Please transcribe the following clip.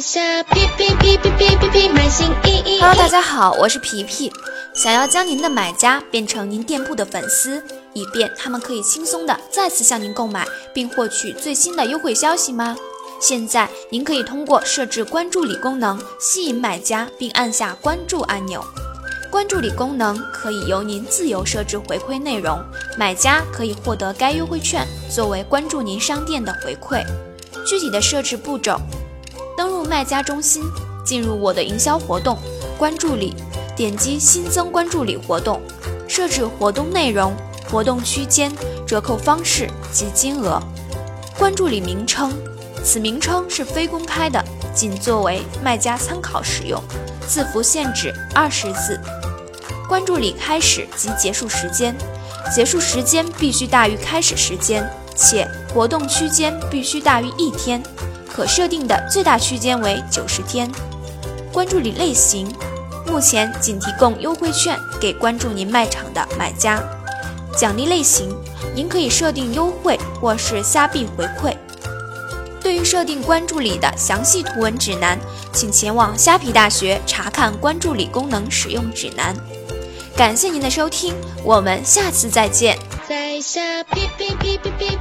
下皮皮皮皮皮皮皮买新衣衣。Hello，大家好，我是皮皮。想要将您的买家变成您店铺的粉丝，以便他们可以轻松的再次向您购买，并获取最新的优惠消息吗？现在您可以通过设置关注礼功能吸引买家，并按下关注按钮。关注礼功能可以由您自由设置回馈内容，买家可以获得该优惠券作为关注您商店的回馈。具体的设置步骤：登录卖家中心，进入我的营销活动，关注礼，点击新增关注礼活动，设置活动内容、活动区间、折扣方式及金额。关注礼名称，此名称是非公开的，仅作为卖家参考使用，字符限制二十字。关注礼开始及结束时间，结束时间必须大于开始时间，且活动区间必须大于一天，可设定的最大区间为九十天。关注礼类型，目前仅提供优惠券给关注您卖场的买家。奖励类型，您可以设定优惠或是虾币回馈。对于设定关注礼的详细图文指南，请前往虾皮大学查看关注礼功能使用指南。感谢您的收听，我们下次再见。在下皮皮皮皮皮。